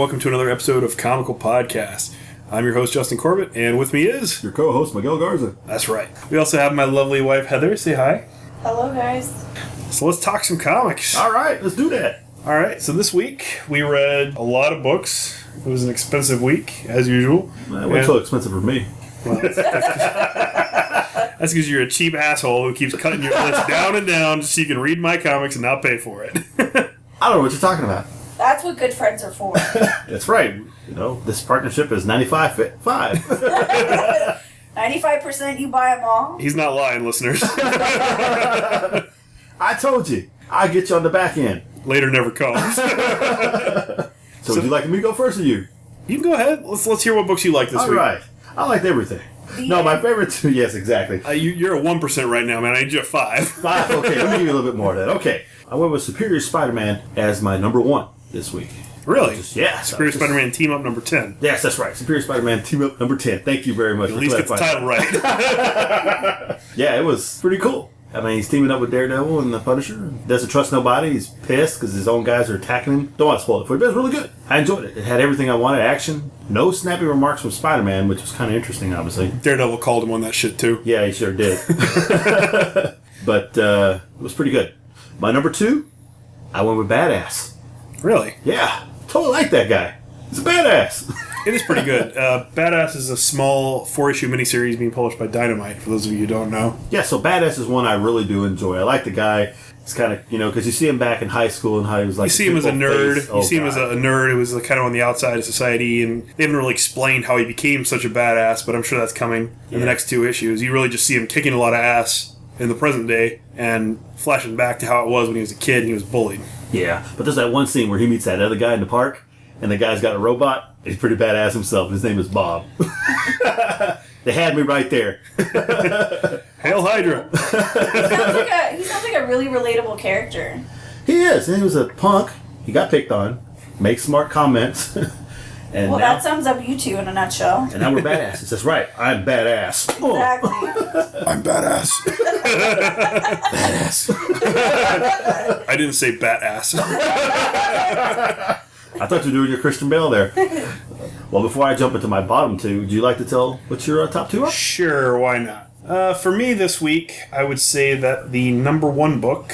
Hello, and welcome to another episode of Comical Podcast. I'm your host, Justin Corbett, and with me is. Your co-host Miguel Garza. That's right. We also have my lovely wife, Heather. Say hi. Hello, guys. So let's talk some comics. All right, let's do that. All right, so this week we read a lot of books. It was an expensive week, as usual. That went And- so expensive for me. That's because you're a cheap asshole who keeps cutting your list down and down just so you can read my comics and not pay for it. I don't know what you're talking about. That's what good friends are for. That's right. You know, this partnership is 95 fi- 5. 95% you buy them all. He's not lying, listeners. I told you. I get you on the back end. Later never comes. So, would you like me to go first or you? You can go ahead. Let's let's hear what books you like this All week. right. I liked everything. No, my favorite two. Yes, exactly. Uh, you, you're a one percent right now, man. I need you at five. Five. Okay, let me give you a little bit more of that. Okay. I went with Superior Spider-Man as my number one this week. Really? Yeah. Superior Spider-Man team up number ten. Yes, that's right. Superior Spider-Man team up number 10. Thank you very much At least get the title right. Yeah, it was pretty cool. I mean, he's teaming up with Daredevil and the Punisher. Doesn't trust nobody. He's pissed because his own guys are attacking him. Don't want to spoil it for you, but it was really good. I enjoyed it. It had everything I wanted. Action. No snappy remarks from Spider-Man, which was kind of interesting, obviously. Daredevil called him on that shit too. Yeah, he sure did. but uh, it was pretty good. My number two, I went with Badass. Really? Yeah, totally like that guy. He's a badass. It is pretty good. Uh, Badass is a small four-issue miniseries being published by Dynamite. For those of you who don't know, Yeah, so Badass is one I really do enjoy. I like the guy. It's kind of, you know, because you see him back in high school and how he was like. you see him as a nerd. Face. You Oh, see him as a, God. nerd who was like, kind of on the outside of society, and they haven't really explained how he became such a badass. But I'm sure that's coming in Yeah. the next two issues. You really just see him kicking a lot of ass in the present day and flashing back to how it was when he was a kid and he was bullied. Yeah, but there's that one scene where he meets that other guy in the park, and the guy's got a robot. He's pretty badass himself. His name is Bob. they had me right there. Hail Hydra! He sounds, like a, he sounds like a really relatable character. He is. And he was a punk. He got picked on. Makes smart comments. and Well, now, that sums up you two in a nutshell. and now we're badasses. That's right. I'm badass. Oh, Exactly. I'm badass. badass. I didn't say bat ass. I thought you were doing your Christian Bale there. well, before I jump into my bottom two, would you like to tell what your uh, top two are? Sure, why not? Uh, for me this week, I would say that the number one book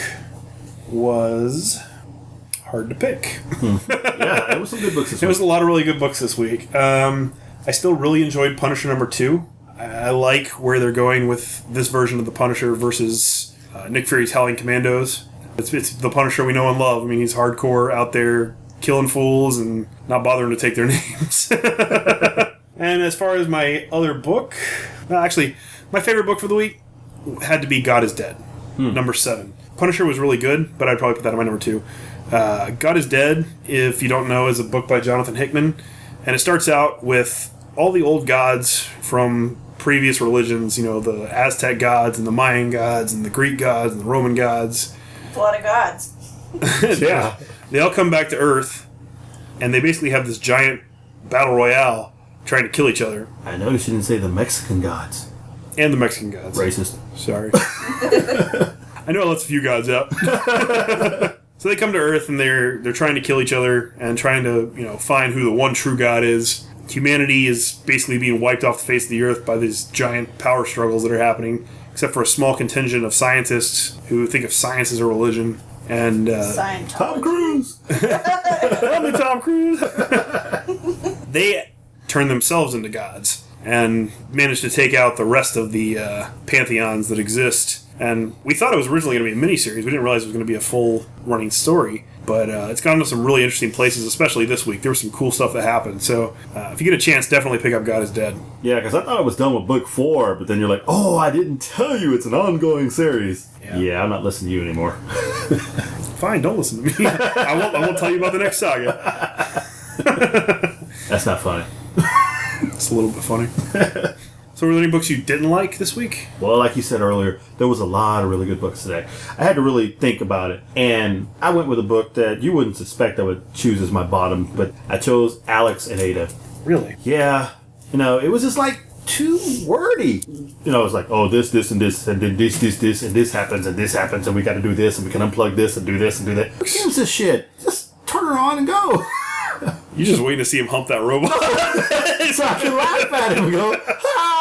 was hard to pick. yeah, there was some good books this There was a lot of really good books this week. Um, I still really enjoyed Punisher number two. I, like where they're going with this version of the Punisher versus uh, Nick Fury's Howling Commandos. It's, it's the Punisher we know and love. I mean, he's hardcore out there killing fools and not bothering to take their names. and as far as my other book, well, actually, my favorite book for the week had to be God is Dead, number seven. Punisher was really good, but I'd probably put that on my number two. Uh, God is Dead, if you don't know, is a book by Jonathan Hickman, and it starts out with all the old gods from previous religions, you know, the Aztec gods and the Mayan gods and the Greek gods and the Roman gods. a lot of gods. yeah. They all come back to Earth, and they basically have this giant battle royale trying to kill each other, I know you shouldn't say the Mexican gods. and the Mexican gods. Racist. Sorry. I know it lets a few gods out. So they come to Earth and they're they're trying to kill each other and trying to you know find who the one true god is. Humanity is basically being wiped off the face of the earth by these giant power struggles that are happening, except for a small contingent of scientists who think of science as a religion. And uh, Scientology. Tom Cruise. Help me, Tom Cruise. they turn themselves into gods and manage to take out the rest of the uh, pantheons that exist. And we thought it was originally going to be a miniseries. We didn't realize it was going to be a full running story. But uh, it's gone to some really interesting places, especially this week. There was some cool stuff that happened. So uh, if you get a chance, definitely pick up God is Dead. Yeah, because I thought it was done with book four, but then you're like, oh, I didn't tell you it's an ongoing series. Yeah. Yeah, I'm not listening to you anymore. Fine, don't listen to me. I won't. I won't tell you about the next saga. That's not funny. It's a little bit funny. So, were there any books you didn't like this week? Well, like you said earlier, there was a lot of really good books today. I had to really think about it, and I went with a book that you wouldn't suspect I would choose as my bottom, but I chose Alex and Ada. Really? Yeah, you know, it was just like too wordy. You know, it's like, oh, this, this, and this, and then this, this, this, and this happens, and this happens, and we got to do this, and we can unplug this, and do this, and do that. Who gives a shit? Just turn her on and go. You're just waiting to see him hump that robot. so I can laugh at him and go, ah,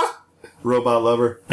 robot lover.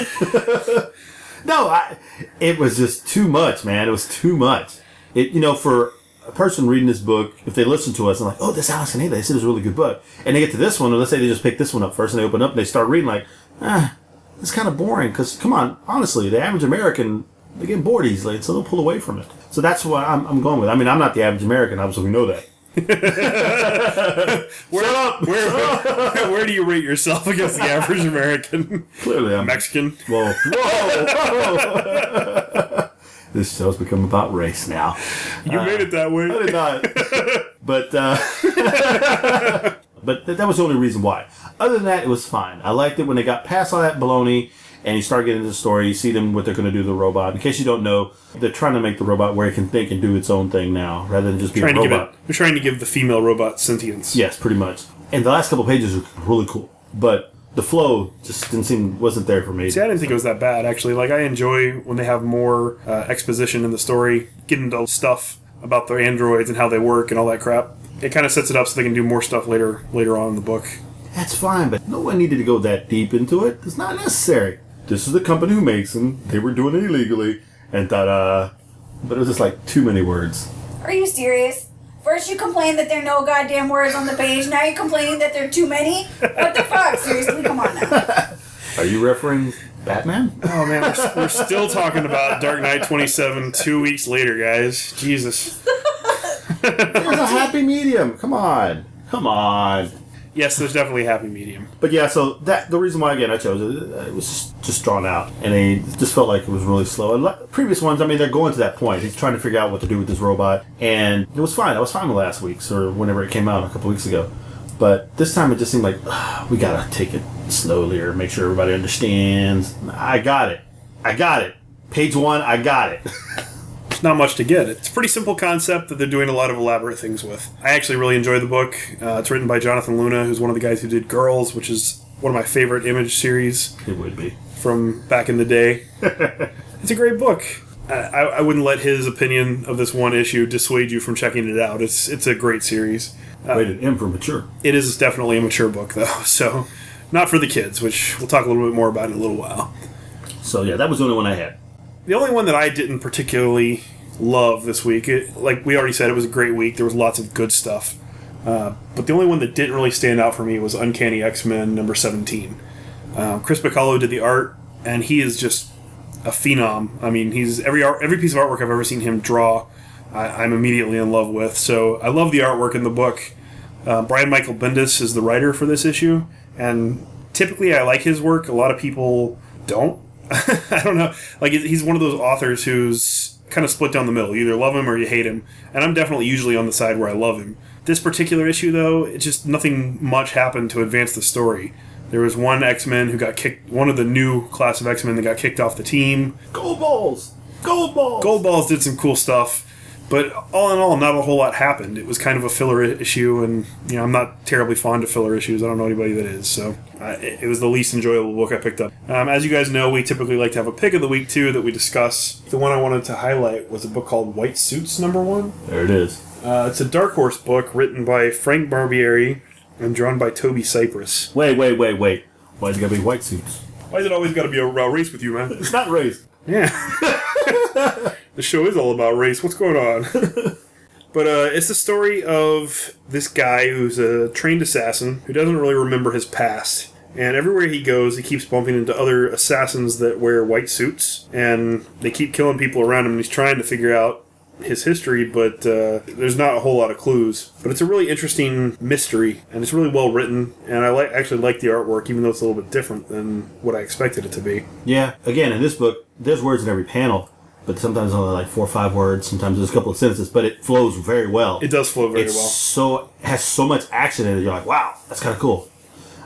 no, I, it was just too much, man. It was too much. It, you know, for a person reading this book, if they listen to us and like, oh, this Alex and Ada, they said it's a really good book, and they get to this one, and let's say they just pick this one up first, and they open up and they start reading, like, ah, it's kind of boring. Because come on, honestly, the average American they get bored easily, so they'll pull away from it. So that's what I'm, I'm going with. I mean, I'm not the average American, obviously we know that. Where! Where, where do you rate yourself against the average American? Clearly, I'm Mexican? Whoa, whoa, whoa. this show's become about race now. You made it that way. I did not. but uh, but th- that was the only reason why. Other than that, it was fine. I liked it when they got past all that baloney and you start getting into the story. You see them what they're going to do to the robot. In case you don't know, they're trying to make the robot where it can think and do its own thing now, rather than just be Trying a to give robot. it, they're trying to give the female robot sentience. Yes, pretty much. And the last couple pages are really cool, but the flow just didn't seem wasn't there for me. See, I didn't think it was that bad actually. Like I enjoy when they have more uh, exposition in the story, get into stuff about the androids and how they work and all that crap. It kind of sets it up so they can do more stuff later later on in the book. That's fine, but no one needed to go that deep into it. It's not necessary. This is the company who makes them. They were doing it illegally, and da-da. But it was just like too many words. Are you serious? First you complain that there are no goddamn words on the page. Now you're complaining that there are too many. What the fuck? Seriously, come on now. Are you referring Batman? Oh man, we're, we're still talking about Dark Knight 27 two weeks later, guys. Jesus. There's a happy medium. Come on, come on. Yes, there's definitely a happy medium. But yeah, so that the reason why again I chose it, uh, it was just, drawn out, and it just felt like it was really slow. And like, previous ones, I mean, they're going to that point. He's trying to figure out what to do with this robot, and it was fine. I was fine with last week's or whenever it came out a couple weeks ago. But this time it just seemed like "Ugh, we gotta take it slowly or make sure everybody understands. I got it. I got it. Page one, I got it. Not much to get. It's a pretty simple concept that they're doing a lot of elaborate things with. I actually really enjoyed the book. Uh, it's written by Jonathan Luna, who's one of the guys who did Girls, which is one of my favorite image series it would be. from back in the day. it's a great book. I, I wouldn't let his opinion of this one issue dissuade you from checking it out. It's it's a great series. Rated M for mature. It is definitely a mature book, though, so not for the kids, which we'll talk a little bit more about in a little while. So yeah, that was the only one I had. The only one that I didn't particularly love this week, it, like we already said, it was a great week. There was lots of good stuff. Uh, but the only one that didn't really stand out for me was Uncanny X Men number 17. Uh, Chris Bachalo did the art, and he is just a phenom. I mean, he's every art, every piece of artwork I've ever seen him draw, I, I'm immediately in love with. So I love the artwork in the book. Uh, Brian Michael Bendis is the writer for this issue, and typically I like his work. A lot of people don't. I don't know. Like he's one of those authors who's kind of split down the middle. You either love him or you hate him, and I'm definitely usually on the side where I love him. This particular issue, though, it just nothing much happened to advance the story. There was one X Men who got kicked, one of the new class of X Men that got kicked off the team. Goldballs. Gold balls. Goldballs did some cool stuff, but all in all, not a whole lot happened. It was kind of a filler issue, and you know I'm not terribly fond of filler issues. I don't know anybody that is, so uh, it, it was the least enjoyable book I picked up. Um, as you guys know, we typically like to have a pick of the week too that we discuss. The one I wanted to highlight was a book called White Suits Number One. There it is. Uh, it's a Dark Horse book written by Frank Barbiere and drawn by Toby Cypress. Wait, wait, wait, wait. Why's it gotta be white suits? Why is it always got to be a, a race with you, man? It's not race. Yeah. the show is all about race. What's going on? but uh, it's the story of this guy who's a trained assassin who doesn't really remember his past. And everywhere he goes, he keeps bumping into other assassins that wear white suits, and they keep killing people around him. And he's trying to figure out his history, but uh, there's not a whole lot of clues. But it's a really interesting mystery, and it's really well written. And I like actually like the artwork, even though it's a little bit different than what I expected it to be. Yeah. Again, in this book, there's words in every panel, but sometimes only like four or five words. Sometimes there's a couple of sentences, but it flows very well. It does flow very it's well. so has so much action in it. You're like, wow, that's kind of cool.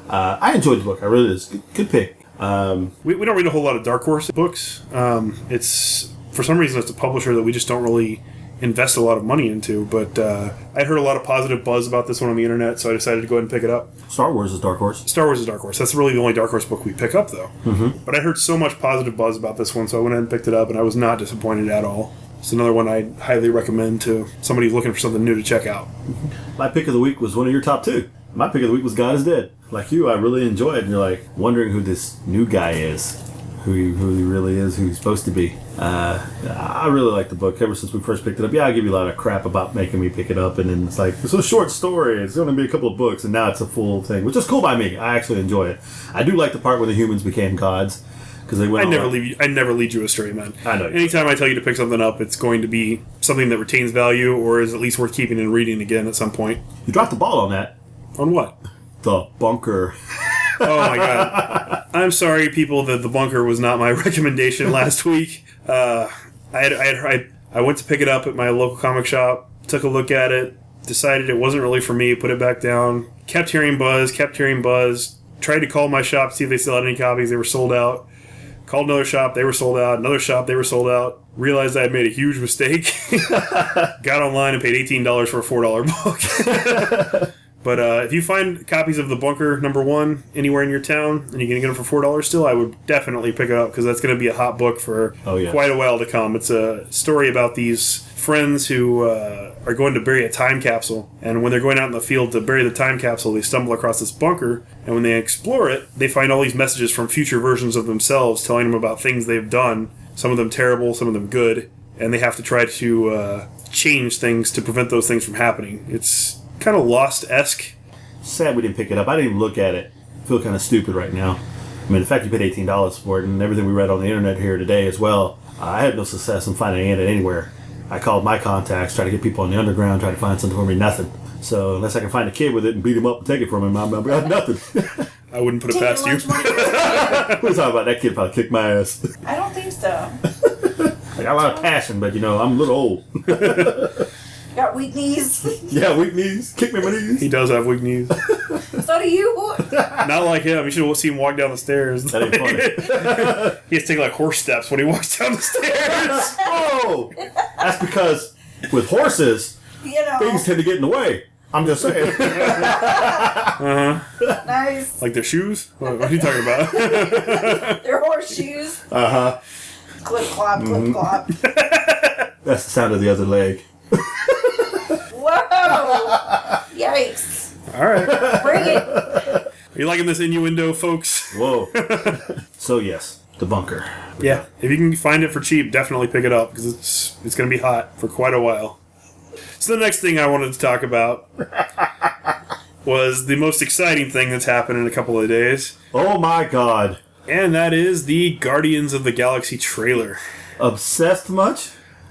Uh, I enjoyed the book. I really did. It's a Good, good pick. Um, We, we don't read a whole lot of Dark Horse books. Um, it's for some reason it's a publisher that we just don't really invest a lot of money into. But uh, I heard a lot of positive buzz about this one on the internet, so I decided to go ahead and pick it up. Star Wars is Dark Horse. Star Wars is Dark Horse. That's really the only Dark Horse book we pick up, though. Mm-hmm. But I heard so much positive buzz about this one, so I went ahead and picked it up, and I was not disappointed at all. It's another one I highly recommend to somebody looking for something new to check out. My pick of the week was one of your top two. My pick of the week was God is Dead. Like you, I really enjoy it, and you're like wondering who this new guy is, who he, who he really is, who he's supposed to be. Uh, I really like the book ever since we first picked it up. Yeah, I give you a lot of crap about making me pick it up, and then it's like it's a short story. It's going to be a couple of books, and now it's a full thing, which is cool by me. I actually enjoy it. I do like the part where the humans became gods because they went. I never out- leave you. I never lead you astray, man. I know. Anytime I tell you to pick something up, it's going to be something that retains value or is at least worth keeping and reading again at some point. You dropped the ball on that. On what? The bunker. Oh my god! I'm sorry, people. That the bunker was not my recommendation last week. Uh, I had, I had I, went to pick it up at my local comic shop. Took a look at it. Decided it wasn't really for me. Put it back down. Kept hearing buzz. Kept hearing buzz. Tried to call my shop to see if they still had any copies. They were sold out. Called another shop. They were sold out. Another shop. They were sold out. Realized I had made a huge mistake. Got online and paid eighteen dollars for a four dollar book. But uh, if you find copies of the Bunker number one anywhere in your town and you can get them for four dollars still, I would definitely pick it up because that's going to be a hot book for Oh, yeah. quite a while to come. It's a story about these friends who uh, are going to bury a time capsule, and when they're going out in the field to bury the time capsule, they stumble across this bunker, and when they explore it, they find all these messages from future versions of themselves telling them about things they've done. Some of them terrible, some of them good, and they have to try to uh, change things to prevent those things from happening. It's kind of lost esque. Sad we didn't pick it up. I didn't even look at it. I feel kind of stupid right now. I mean, the fact you paid eighteen dollars for it and everything we read on the internet here today as well. I had no success in finding it anywhere. I called my contacts, tried to get people on the underground, tried to find something for me, nothing. So unless I can find a kid with it and beat him up and take it from him, I'm, I've got nothing. I wouldn't put it Take your past you. lunch money. We're talking about that kid probably kicked my ass. I don't think so. I got a lot of passion, but you know I'm a little old. Got weak knees. yeah, weak knees, kick me in my knees. He does have weak knees. so do you. Not like him. You should have seen him walk down the stairs. That ain't funny. he has to take like horse steps when he walks down the stairs. Oh, that's because with horses, You know. things tend to get in the way. I'm just saying. uh-huh. Nice. like their shoes? What, what are you talking about? Their horseshoes. Uh huh. Clip clop, clip Mm-hmm. clop. That's the sound of the other leg. Whoa! Yikes. All right. Are Bring it. you liking this innuendo, folks? Whoa. so yes, the bunker. Yeah. If you can find it for cheap, definitely pick it up because it's it's going to be hot for quite a while. So the next thing I wanted to talk about was the most exciting thing that's happened in a couple of days, Oh my God. and that is the Guardians of the Galaxy trailer. Obsessed much?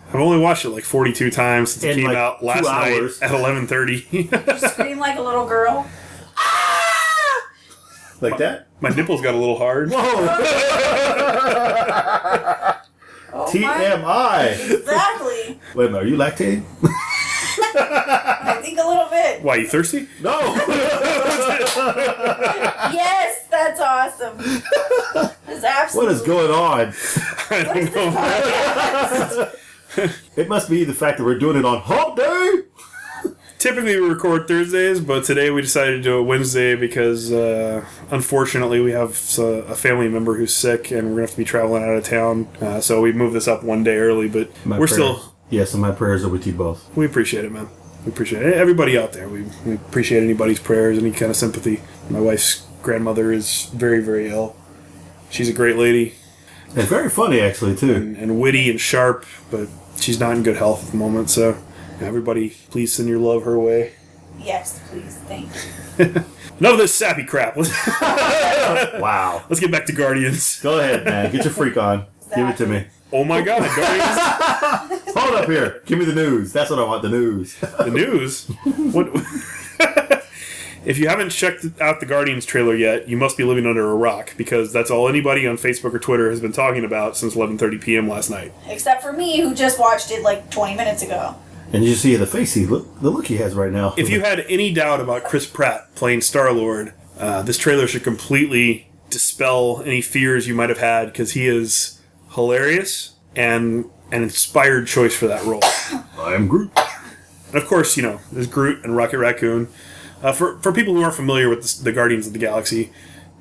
I've only watched it like 42 times since it came like, out two last night hours. at 11:30. Scream like a little girl. Ah! Like that? My nipples got a little hard. Whoa. Oh my. TMI. Exactly. Wait a minute, are you lactating? I think a little bit. Why are you thirsty? No. Yes, that's awesome. It's absolutely. is going on? I don't know. It must be the fact that we're doing it on hump day. Typically we record Thursdays, but today we decided to do it Wednesday because uh, unfortunately we have a family member who's sick and we're gonna have to be traveling out of town. Uh, so we moved this up one day early, but My we're prayers- still Yes, and my prayers are with you both. we appreciate it, man. We appreciate it. Everybody out there, we, we appreciate anybody's prayers, any kind of sympathy. My wife's grandmother is very, very ill. She's a great lady And very funny, actually, too. and, and witty and sharp, but she's not in good health at the moment. So everybody, please send your love her way. Yes, please. Thank you. None of this sappy crap. Let's, Wow. let's get back to Guardians. Go ahead, man. Get your freak on. Give it to me. Oh my god, Guardians! Hold up here. Give me the news. That's what I want. The news. the news. What? If you haven't checked out the Guardians trailer yet, you must be living under a rock because that's all anybody on Facebook or Twitter has been talking about since 11:30 p.m. last night. Except for me, who just watched it like 20 minutes ago. And you see the face he look the look he has right now. If you had any doubt about Chris Pratt playing Star Lord, uh, this trailer should completely dispel any fears you might have had because he is hilarious and an inspired choice for that role. I am Groot. And of course, you know, there's Groot and Rocket Raccoon. Uh, for, for people who aren't familiar with the, the Guardians of the Galaxy,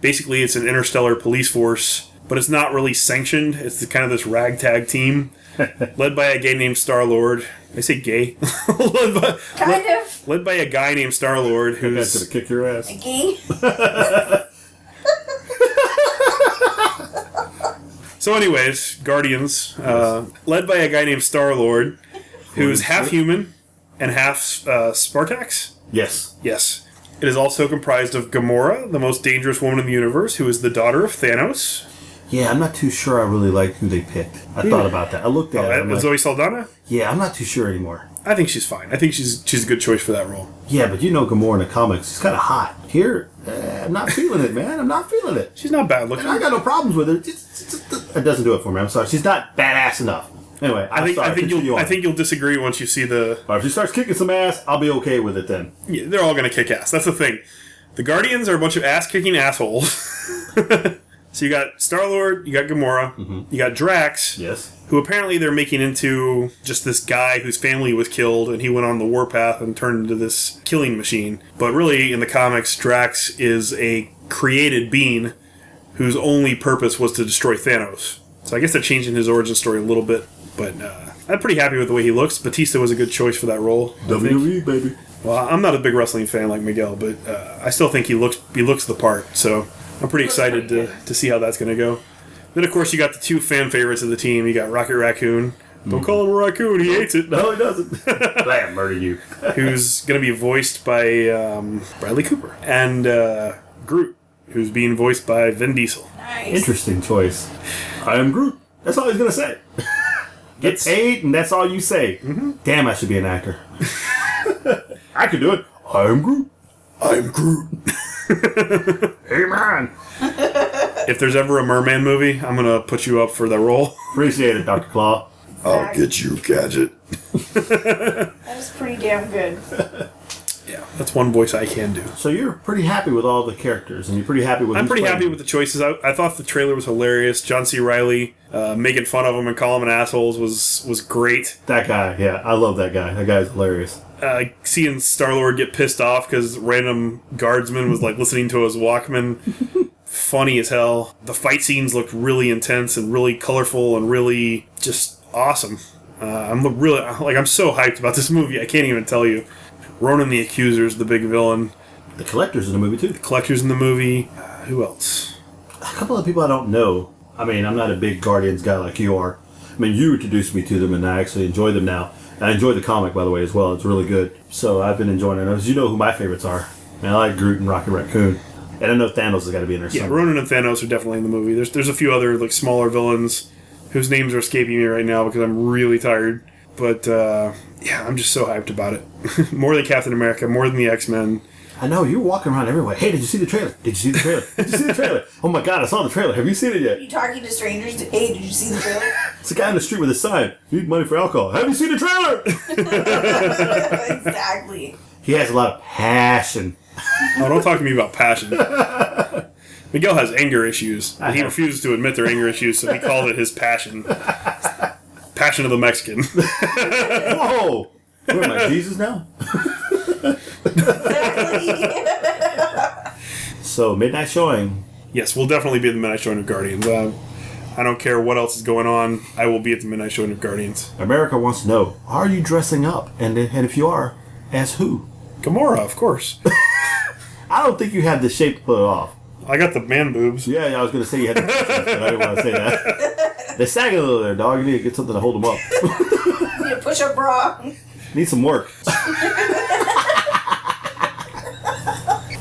basically it's an interstellar police force but it's not really sanctioned. It's kind of this ragtag team led by a gay named Star Lord. I say gay. led, by, Kind of. led by a guy named Star Lord That's gonna kick your ass. Gay. so. Anyways, Guardians, uh, led by a guy named Star Lord, who's half human and half uh, Spartax. Yes. Yes. It is also comprised of Gamora, the most dangerous woman in the universe, who is the daughter of Thanos. Yeah, I'm not too sure I really like who they picked. I thought about that. I looked at it. Uh, I'm like, Zoe Saldana. yeah, I'm not too sure anymore. I think she's fine. I think she's she's a good choice for that role. Yeah, but you know Gamora in the comics, she's kind of hot. Here, eh, I'm not feeling it, man. I'm not feeling it. She's not bad looking. And I got no problems with her. It, it doesn't do it for me. I'm sorry. She's not badass enough. Anyway, I think sorry. I think you'll on. I think you'll disagree once you see the. Or if she starts kicking some ass, I'll be okay with it then. Yeah, they're all going to kick ass. That's the thing. The Guardians are a bunch of ass kicking assholes. so you got Star Lord, you got Gamora, mm-hmm. you got Drax, Yes. who apparently they're making into just this guy whose family was killed and he went on the warpath and turned into this killing machine. But really, in the comics, Drax is a created being whose only purpose was to destroy Thanos. So I guess they're changing his origin story a little bit, but uh, I'm pretty happy with the way he looks. Batista was a good choice for that role. I think. WWE, baby. Well, I'm not a big wrestling fan like Miguel, but uh, I still think he looks he looks the part. So I'm pretty excited to, to see how that's going to go. Then of course you got the two fan favorites of the team. You got Rocket Raccoon. Don't call him a raccoon. He hates it. No, he doesn't. Blam, murder you. Who's going to be voiced by um, Bradley Cooper and uh, Groot, who's being voiced by Vin Diesel. Nice. Interesting choice. I am Groot. That's all he's gonna say. Get It's- paid, and that's all you say. Mm-hmm. Damn, I should be an actor. I could do it. I am Groot. I'm Groot. Hey man. If there's ever a merman movie, I'm going to put you up for that role. Appreciate it, Doctor Claw. I'll get you, Gadget. That was pretty damn good. Yeah, that's one voice I can do. So you're pretty happy with all the characters, and you're pretty happy with. I'm pretty happy with the choices. I, I thought the trailer was hilarious. John C. Reilly uh, making fun of him and calling him an assholes was was great. that guy. Yeah, I love that guy. That guy's hilarious. Uh, seeing Star Lord get pissed off because random guardsman was like listening to his Walkman, funny as hell. The fight scenes looked really intense and really colorful and really just awesome. Uh, I'm really like I'm so hyped about this movie. I can't even tell you. Ronan the Accuser is the big villain. The collectors in the movie too. The Collectors in the movie. Uh, who else? A couple of people I don't know. I mean, I'm not a big Guardians guy like you are. I mean, you introduced me to them, and I actually enjoy them now. I enjoy the comic, by the way, as well. It's really good. So I've been enjoying it. As you know who my favorites are. And I like Groot and Rocket Raccoon. And I know Thanos has got to be in there Yeah, somewhere. Ronan and Thanos are definitely in the movie. There's there's a few other like smaller villains whose names are escaping me right now because I'm really tired. But uh, yeah, I'm just so hyped about it. more than Captain America, more than the X Men. I know you're walking around everywhere. Hey, did you see the trailer? Did you see the trailer? Did you see the trailer? Oh my God, I saw the trailer. Have you seen it yet? You talking to strangers? Hey, did you see the trailer? It's a guy in the street with a sign. Need money for alcohol. Have you seen the trailer? exactly. he has a lot of passion. Oh, don't talk to me about passion. Miguel has anger issues, and he refuses to admit their anger issues, so he called it his passion. Passion of the Mexican. Whoa! Where am I, Jesus now? So, midnight showing. yes, we'll definitely be at the midnight showing of Guardians. Uh, I don't care what else is going on. I will be at the midnight showing of Guardians. America wants to know: Are you dressing up? And and if you are, as who? Gamora, of course. I don't think you have the shape to pull it off. I got the man boobs. Yeah, yeah I was going to say you had the but I didn't want to say that. They're sagging a little there, dog. You need to get something to hold them up. Need a push-up bra. need some work.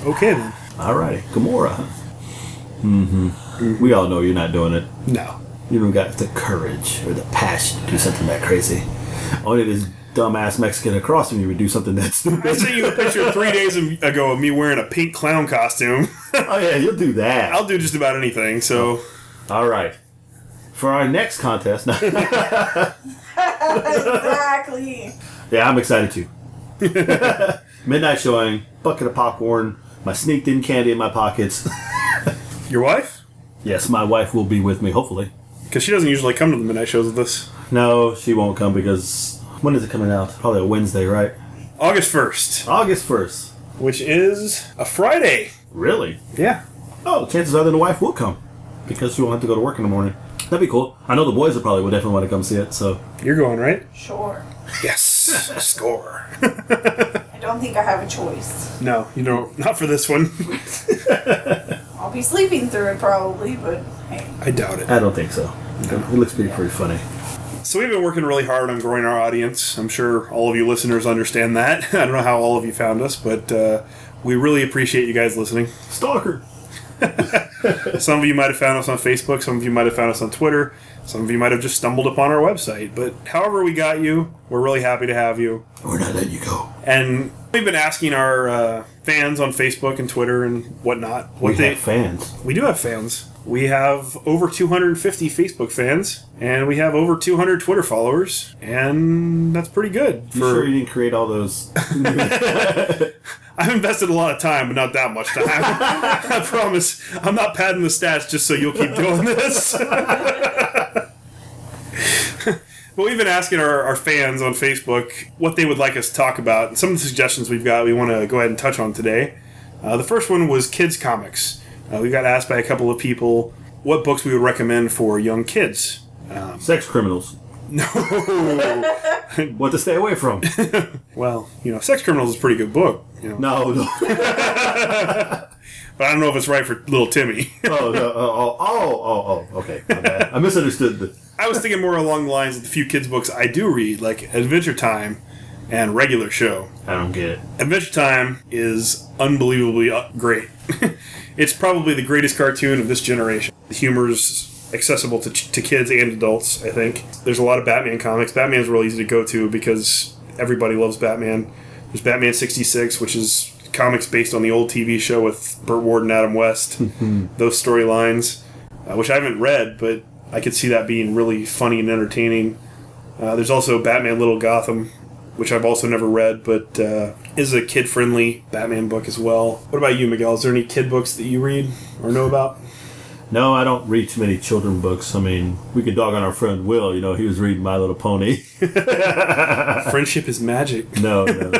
Okay then. Alrighty, Gamora. Mm-hmm. We all know you're not doing it. No. You don't got the courage or the passion to do something that crazy. Only this dumbass Mexican across from you would do something that stupid. I stupid. sent you a picture three days ago of me wearing a pink clown costume. oh yeah, you'll do that. I'll do just about anything. So oh. All right. For our next contest, Exactly. yeah, I'm excited too. Midnight showing, bucket of popcorn, my sneaked in candy in my pockets. your wife, yes, my wife will be with me, hopefully. because she doesn't usually come to the midnight shows with us. No, she won't come because when is it coming out? Probably a Wednesday, right? August first, August 1st. which is a Friday. Really? Yeah. Oh, chances are that the wife will come. because she won't have to go to work in the morning. That'd be cool. I know the boys would probably would definitely want to come see it. So You're going, right? Sure. Yes. Score. I don't think I have a choice. no, you know, not for this one. I'll be sleeping through it probably, but hey. I doubt it. I don't think so. It looks pretty pretty funny. So we've been working really hard on growing our audience. I'm sure all of you listeners understand that. I don't know how all of you found us, but uh, we really appreciate you guys listening. Stalker. Some of you might have found us on Facebook. Some of you might have found us on Twitter. Some of you might have just stumbled upon our website. But however we got you, we're really happy to have you. We're not letting you go. And we've been asking our uh, fans on Facebook and Twitter and whatnot what We they. have fans. we do have fans. We have over 250 Facebook fans, and we have over 200 Twitter followers, and that's pretty good. You sure you didn't create all those? I've invested a lot of time, but not that much time. I promise. I'm not padding the stats just so you'll keep doing this. but we've been asking our, our fans on Facebook what they would like us to talk about. And some of the suggestions we've got, we want to go ahead and touch on today. Uh, the first one was kids' comics. Uh, we got asked by a couple of people what books we would recommend for young kids. Sex criminals. No. What to stay away from? well, you know, Sex Criminals is a pretty good book. You know, No, no. but I don't know if it's right for little Timmy. Oh, no. Oh, oh, oh, oh, okay. I misunderstood the. I was thinking more along the lines of the few kids books I do read, like Adventure Time and Regular Show. I don't get it. Adventure Time is unbelievably uh, great. It's probably the greatest cartoon of this generation. The humor's accessible to, to kids and adults, I think. There's a lot of Batman comics. Batman's real easy to go to because everybody loves Batman. There's Batman 66, which is comics based on the old TV show with Burt Ward and Adam West. Those storylines, uh, which I haven't read, but I could see that being really funny and entertaining. Uh, there's also Batman Little Gotham, which I've also never read, but uh, is a kid friendly Batman book as well. What about you, Miguel? Is there any kid books that you read or know about? No, I don't read too many children books. I mean, we could dog on our friend Will. You know, he was reading My Little Pony. Friendship is magic. No, no.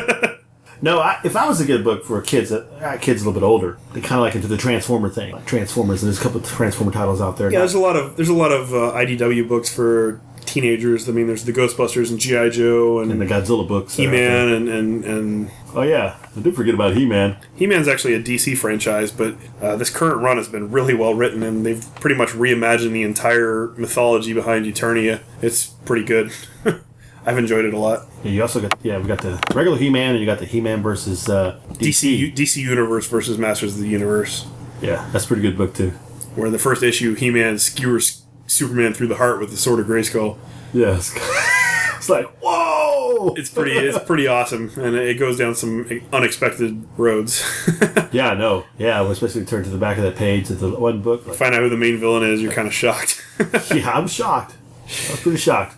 No, I, if I was to get a book for kids, uh, kids a little bit older, they kind of like into the Transformer thing, like Transformers, and there's a couple of Transformer titles out there. Yeah, there's a lot of there's a lot of uh, IDW books for teenagers. I mean, there's the Ghostbusters and GI Joe and, and the Godzilla books. that are out there. He-Man and and, and Oh yeah, I did forget about He-Man. He-Man's actually a DC franchise, but uh, this current run has been really well written, and they've pretty much reimagined the entire mythology behind Eternia. It's pretty good. I've enjoyed it a lot. Yeah, you also got yeah, we got the regular He-Man, and you got the He-Man versus uh, DC U- DC Universe versus Masters of the Universe, Yeah, that's a pretty good book too. where in the first issue, He-Man skewers Superman through the heart with the sword of Grayskull. Yeah, it's, it's like whoa. It's pretty, it's pretty awesome, and it goes down some unexpected roads. Yeah, I know. Yeah, especially turn to the back of that page of the one book. Like, Find out who the main villain is, you're kind of shocked. yeah, I'm shocked. I was pretty shocked.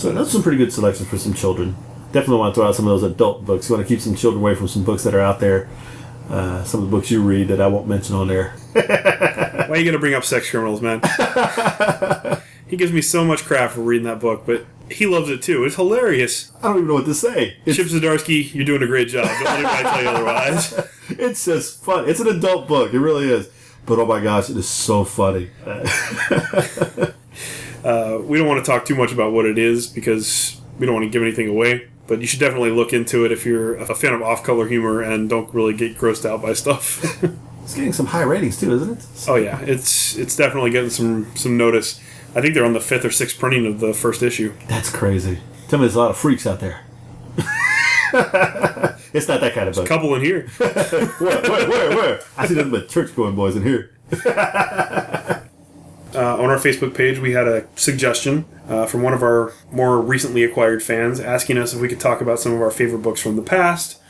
So that's some pretty good selections for some children. Definitely want to throw out some of those adult books. You want to keep some children away from some books that are out there. Uh, some of the books you read that I won't mention on there. Why are you gonna bring up sex criminals, man? he gives me so much crap for reading that book, but he loves it too. It's hilarious. I don't even know what to say. It's, Chip Zdarsky, you're doing a great job. Don't let anybody tell you otherwise. it's just fun. It's an adult book. It really is. But oh my gosh, it is so funny. Uh, we don't want to talk too much about what it is because we don't want to give anything away. But you should definitely look into it if you're a fan of off-color humor and don't really get grossed out by stuff. It's getting some high ratings too, isn't it? oh yeah, it's it's definitely getting some some notice. I think they're on the fifth or sixth printing of the first issue. That's crazy. Tell me there's a lot of freaks out there. it's not that kind of book. Couple in here. Where, where, where, where? I see nothing but church going boys in here. Uh, on our Facebook page, we had a suggestion uh, from one of our more recently acquired fans asking us if we could talk about some of our favorite books from the past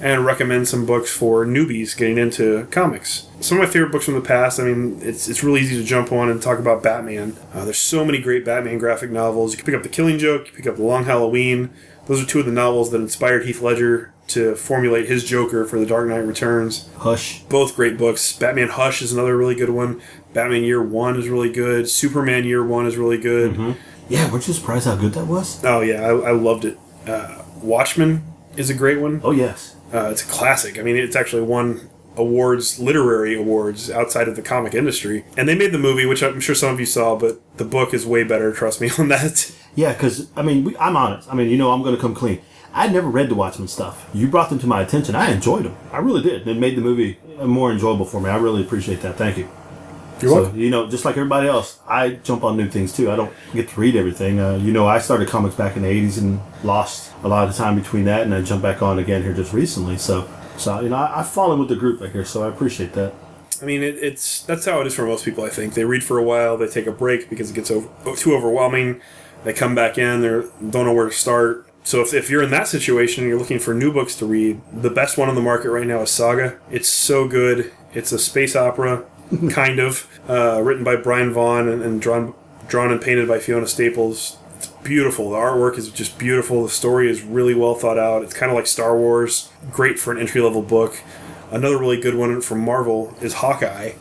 and recommend some books for newbies getting into comics. Some of my favorite books from the past, I mean, it's, it's really easy to jump on and talk about Batman. Uh, there's so many great Batman graphic novels. You can pick up The Killing Joke, you can pick up The Long Halloween. Those are two of the novels that inspired Heath Ledger to formulate his Joker for The Dark Knight Returns Hush. both great books. Batman Hush is another really good one. Batman Year One is really good. Superman Year One is really good. Yeah, weren't you surprised how good that was? Oh yeah, I, I loved it. Uh, Watchmen is a great one. Oh yes. Uh, it's a classic. I mean, it's actually won awards, literary awards outside of the comic industry. And they made the movie, which I'm sure some of you saw, but the book is way better. Trust me on that. Yeah, because I mean, we, I'm honest. I mean, you know, I'm going to come clean. I'd never read the Watchmen stuff. You brought them to my attention. I enjoyed them. I really did. It made the movie more enjoyable for me. I really appreciate that. Thank you. You're So, welcome. you know, just like everybody else, I jump on new things too. I don't get to read everything. Uh, you know, I started comics back in the '80s and lost a lot of time between that, and I jumped back on again here just recently. So, so you know, I, I've fallen with the group right here, so I appreciate that. I mean, it, it's that's how it is for most people. I think they read for a while, they take a break because it gets over, too overwhelming. They come back in, they don't know where to start. So if, if you're in that situation and you're looking for new books to read, the best one on the market right now is Saga. It's so good. It's a space opera, kind of, uh, written by Brian Vaughan and, and drawn drawn and painted by Fiona Staples. It's beautiful. The artwork is just beautiful. The story is really well thought out. It's kind of like Star Wars. Great for an entry level book. Another really good one from Marvel is Hawkeye,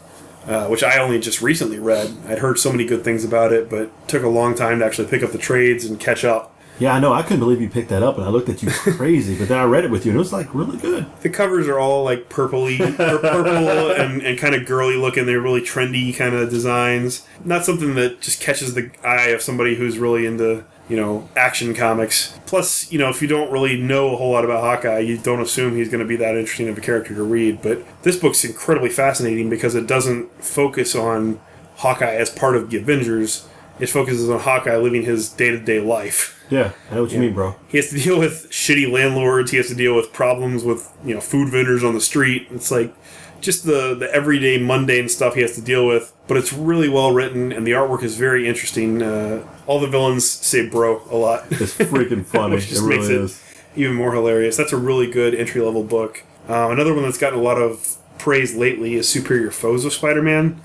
uh, which I only just recently read. I'd heard so many good things about it, but took a long time to actually pick up the trades and catch up. Yeah, I know. I couldn't believe you picked that up, and I looked at you crazy. but then I read it with you, and it was like really good. The covers are all like purpley, pur- purple and, and kind of girly looking. They're really trendy kind of designs. Not something that just catches the eye of somebody who's really into you know action comics. Plus, you know, if you don't really know a whole lot about Hawkeye, you don't assume he's going to be that interesting of a character to read. But this book's incredibly fascinating because it doesn't focus on Hawkeye as part of the Avengers. It focuses on Hawkeye living his day to day life. Yeah, I know what you mean, bro. He has to deal with shitty landlords. He has to deal with problems with you know food vendors on the street. It's like just the the everyday mundane stuff he has to deal with. But it's really well written, and the artwork is very interesting. Uh, all the villains say "bro" a lot, It's freaking funny. which it just really makes it is. even more hilarious. That's a really good entry level book. Um, another one that's gotten a lot of praise lately is Superior Foes of Spider Man.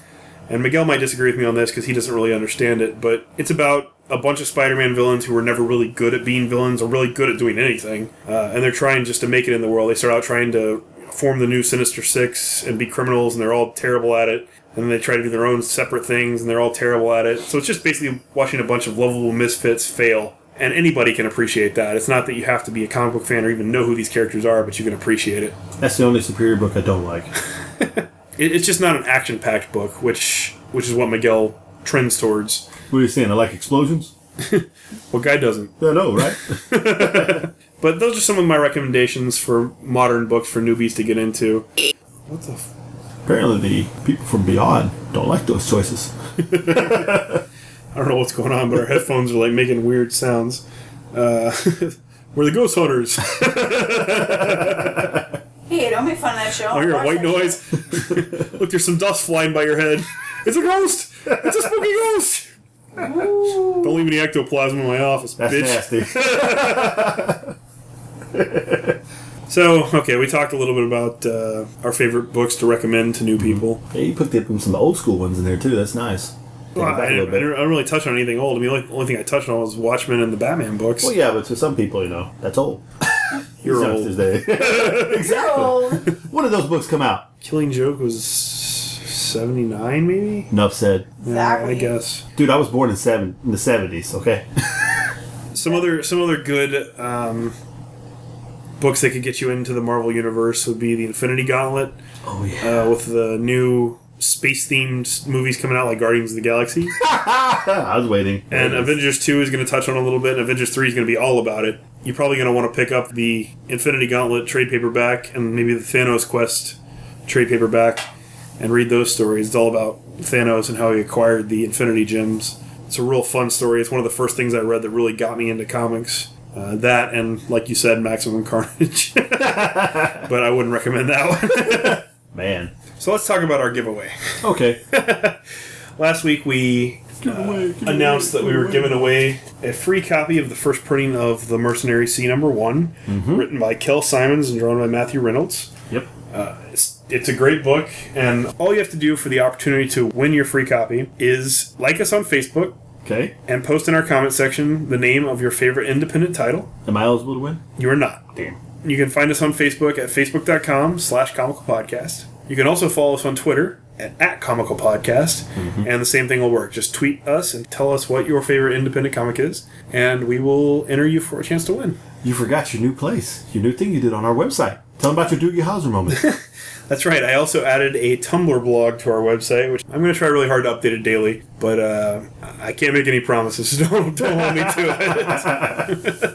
And Miguel might disagree with me on this because he doesn't really understand it, but it's about a bunch of Spider-Man villains who were never really good at being villains or really good at doing anything, uh, and they're trying just to make it in the world. They start out trying to form the new Sinister Six and be criminals, and they're all terrible at it. And then they try to do their own separate things, and they're all terrible at it. So it's just basically watching a bunch of lovable misfits fail. And anybody can appreciate that. It's not that you have to be a comic book fan or even know who these characters are, but you can appreciate it. That's the only superior book I don't like. It, it's just not an action-packed book, which which is what Miguel trends towards. What are you saying? I like explosions? What guy doesn't? I know, right? But those are some of my recommendations for modern books for newbies to get into. What the? F- Apparently, the people from Beyond don't like those choices. I don't know what's going on, but our headphones are like making weird sounds. Uh, we're the ghost hunters. Hey, don't make fun of that show. I hear a white noise. Look, there's some dust flying by your head. It's a ghost. It's a spooky ghost. Don't leave any ectoplasm in my office, That's bitch. nasty. So, okay, we talked a little bit about uh, our favorite books to recommend to new people. yeah, you put the, some old school ones in there too. That's nice. Well, it back I, a didn't, little I bit. didn't- I didn't really touch on anything old. I mean, the only, only thing I touched on was Watchmen and the Batman books. Well, yeah, but to some people, you know, that's old. You're Youngsters old. Day. exactly. old. When did those books come out? Killing Joke was 79, maybe? Enough said. Yeah, I Exactly. guess. Dude, I was born in seven in the seventies. Okay. Some other some other good um, books that could get you into the Marvel universe would be the Infinity Gauntlet, Oh yeah. uh, with the new space themed movies coming out like Guardians of the Galaxy. I was waiting. And Avengers 2 is going to touch on it a little bit, and Avengers 3 is going to be all about it. You're probably going to want to pick up the Infinity Gauntlet trade paperback and maybe the Thanos Quest trade paperback and read those stories. It's all about Thanos and how he acquired the Infinity Gems. It's a real fun story. It's one of the first things I read that really got me into comics. Uh, that and, like you said, Maximum Carnage. but I wouldn't recommend that one. Man. so let's talk about our giveaway. Okay. Last week we uh, announced that we were giving away a free copy of the first printing of The Mercenary Sea number one, written by Kel Symons and drawn by Matthew Reynolds. Yep. It's, it's a great book, and all you have to do for the opportunity to win your free copy is like us on Facebook Okay. and post in our comment section the name of your favorite independent title. Am I eligible to win? You are not. Damn. You can find us on Facebook at facebook.com slash comical podcast. You can also follow us on Twitter at, comical podcast. And the same thing will work. Just tweet us and tell us what your favorite independent comic is, and we will enter you for a chance to win. You forgot your new place, your new thing you did on our website. Tell them about your Doogie Howser moment. That's right. I also added a Tumblr blog to our website, which I'm going to try really hard to update it daily, but uh, I can't make any promises. So don't, don't hold me to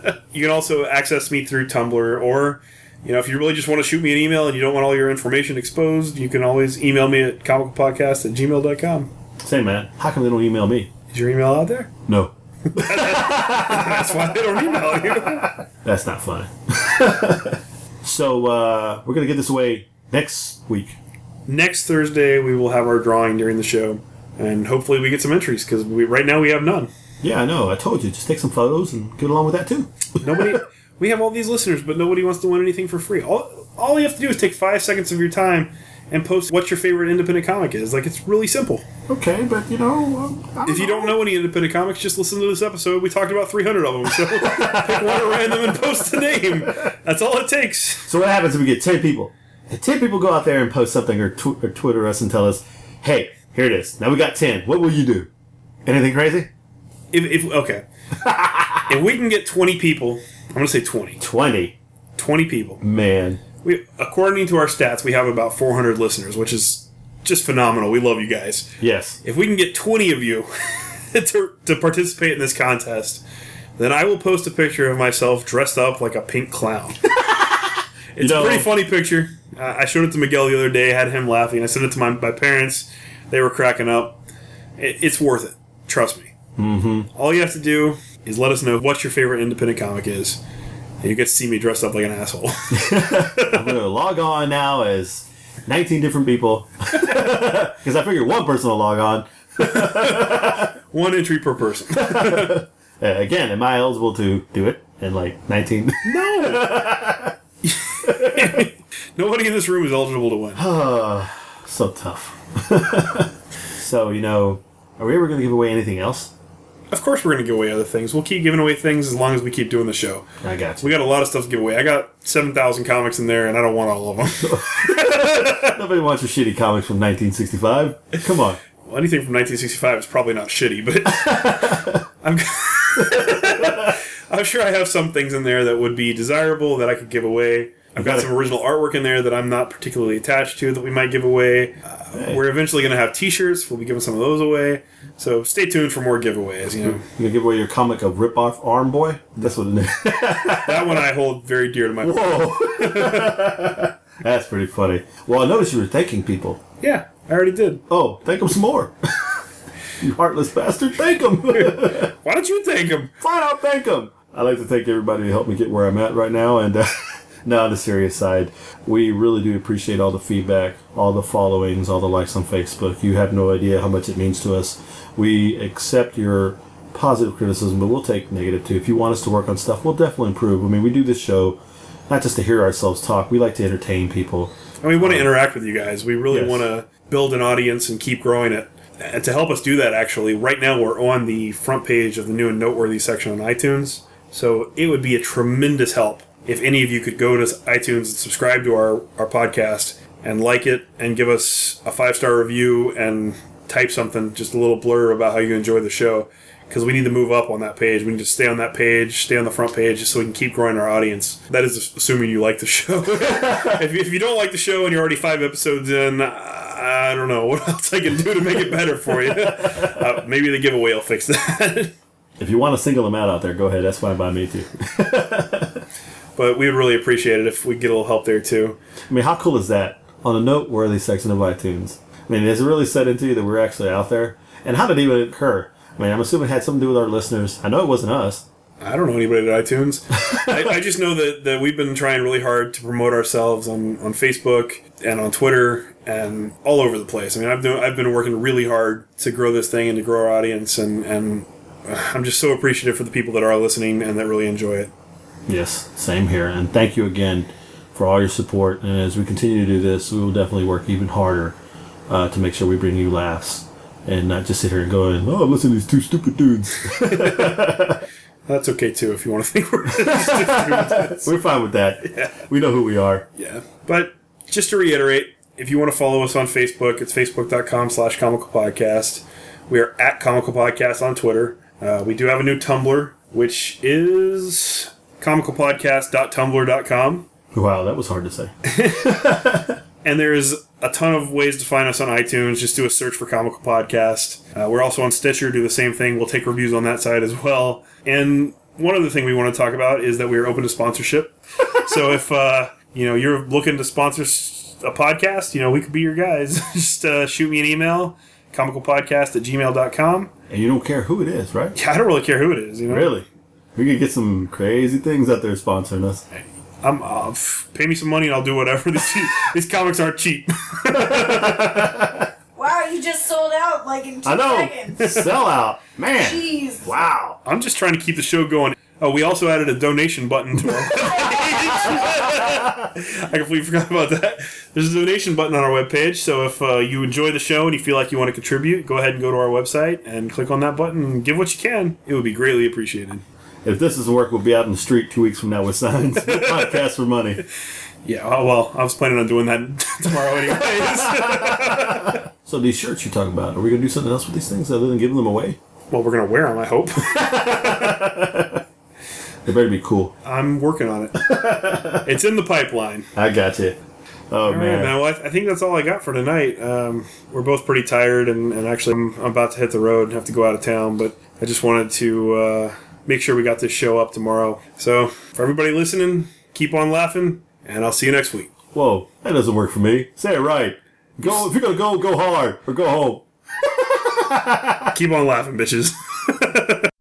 it. you can also access me through Tumblr, or you know, if you really just want to shoot me an email and you don't want all your information exposed, you can always email me at comicalpodcast at gmail.com. Say, man, how come they don't email me? Is your email out there? No, That's why they don't email you. that's not funny. so uh, we're gonna get this away next week. Next Thursday, we will have our drawing during the show, and hopefully we get some entries because right now we have none. Yeah, I know. I told you. Just take some photos and get along with that too. Nobody. We have all these listeners, but nobody wants to win anything for free. All all you have to do is take five seconds of your time and post what your favorite independent comic is. Like it's really simple. Okay, but you know, um, If you don't know any independent comics, just listen to this episode. We talked about 300 of them, so pick one at random and post the name. That's all it takes. So what happens if we get ten people? If ten people go out there and post something or, tw- or Twitter us and tell us, "Hey, here it is. Now we got ten. What will you do? Anything crazy? If, if okay, if we can get 20 people, I'm gonna say 20. Twenty. 20 people. Man, We, according to our stats, we have about 400 listeners, which is just phenomenal. We love you guys. yes. If we can get 20 of you to, to participate in this contest, then I will post a picture of myself dressed up like a pink clown. it's know- a pretty funny picture. Uh, I showed it to Miguel the other day, had him laughing. I sent it to my, my parents. They were cracking up. It, it's worth it. Trust me. Mm-hmm. All you have to do is let us know what your favorite independent comic is. And you get to see me dressed up like an asshole. I'm gonna log on now as 19 different people because I figure one person will log on. One entry per person. Uh, again, am I eligible to do it? in like 19. No! Nobody in this room is eligible to win. so tough. so you know, are we ever gonna give away anything else? Of course, we're going to give away other things. We'll keep giving away things as long as we keep doing the show. I got you. We got a lot of stuff to give away. I got 7,000 comics in there, and I don't want all of them. Nobody wants your shitty comics from 1965. Come on. well, anything from 1965 is probably not shitty, but I'm, I'm sure I have some things in there that would be desirable that I could give away. I've got some original artwork in there that I'm not particularly attached to that we might give away. Uh, We're eventually going to have T-shirts. We'll be giving some of those away. So stay tuned for more giveaways. You know, You gonna give away your comic of Rip Off Arm Boy? That's what it is. that one I hold very dear to my. Whoa. That's pretty funny. Well, I noticed you were thanking people. Yeah, I already did. Oh, thank them some more. you heartless bastard. Thank them. Why don't you thank them? Fine, I'll thank them. I'd like to thank everybody to help me get where I'm at right now. And uh, now on the serious side, we really do appreciate all the feedback, all the followings, all the likes on Facebook. You have no idea how much it means to us. We accept your positive criticism, but we'll take negative too. If you want us to work on stuff, we'll definitely improve. I mean, we do this show not just to hear ourselves talk. We like to entertain people. And we want to um, interact with you guys. We really Yes. want to build an audience and keep growing it. And to help us do that, actually, right now we're on the front page of the new and noteworthy section on iTunes. So it would be a tremendous help if any of you could go to iTunes and subscribe to our, our podcast and like it and give us a five star review and type something, just a little blur about how you enjoy the show. Because we need to move up on that page. We need to stay on that page, stay on the front page, just so we can keep growing our audience. That is assuming you like the show. if, you, if you don't like the show and you're already five episodes in, I I don't know what else I can do to make it better for you. Uh, maybe the giveaway will fix that. If you want to single them out out there, go ahead. That's fine by me too. But we would really appreciate it if we get a little help there too. I mean, how cool is that? On a noteworthy section of iTunes. I mean, is it really set into you that we're actually out there? And how did it even occur? I mean, I'm assuming it had something to do with our listeners. I know it wasn't us. I don't know anybody at iTunes. I, I just know that, that we've been trying really hard to promote ourselves on, on Facebook and on Twitter and all over the place. I mean, I've been, I've been working really hard to grow this thing and to grow our audience, and, and I'm just so appreciative for the people that are listening and that really enjoy it. Yes, same here. And thank you again for all your support. And as we continue to do this, we will definitely work even harder uh, to make sure we bring you laughs and not just sit here and go, oh, listen to these two stupid dudes. That's okay too if you want to think we're just We're fine with that. We know who we are. Yeah. But just to reiterate, if you want to follow us on Facebook, it's facebook.com slash comical podcast. We are at comical podcast on Twitter. Uh, we do have a new Tumblr, which is comicalpodcast.tumblr.com. Wow, that was hard to say. And there's a ton of ways to find us on iTunes. Just do a search for Comical Podcast. Uh, we're also on Stitcher. Do the same thing. We'll take reviews on that side as well. And one other thing we want to talk about is that we are open to sponsorship. so if uh, you know you're looking to sponsor a podcast, you know we could be your guys. Just uh, shoot me an email, comicalpodcast at gmail.com. And you don't care who it is, right? Yeah, I don't really care who it is. You know, Really? We could get some crazy things out there sponsoring us. I'm uh, f- pay me some money and I'll do whatever. These, these comics aren't cheap. Wow, you just sold out like in two I know. seconds. Sell out. Man. Jeez. Wow. I'm just trying to keep the show going. Oh, we also added a donation button to our webpage. I completely forgot about that. There's a donation button on our webpage, so if uh, you enjoy the show and you feel like you want to contribute, go ahead and go to our website and click on that button and give what you can. It would be greatly appreciated. If this doesn't work, we'll be out in the street two weeks from now with signs. Podcast for money. Yeah, oh, well, I was planning on doing that tomorrow anyways. So these shirts you talk about, are we gonna do something else with these things other than giving them away? well, we're going to wear them, I hope. They better be cool. I'm working on it. It's in the pipeline. I got you. Oh All right, man. man. Well, I, I think that's all I got for tonight. Um, we're both pretty tired, and, and actually, I'm, I'm about to hit the road and have to go out of town. But I just wanted to uh, make sure we got this show up tomorrow. So, for everybody listening, keep on laughing, and I'll see you next week. Whoa, that doesn't work for me. Say it right. Go if you're gonna go, go hard or go home. Keep on laughing, bitches.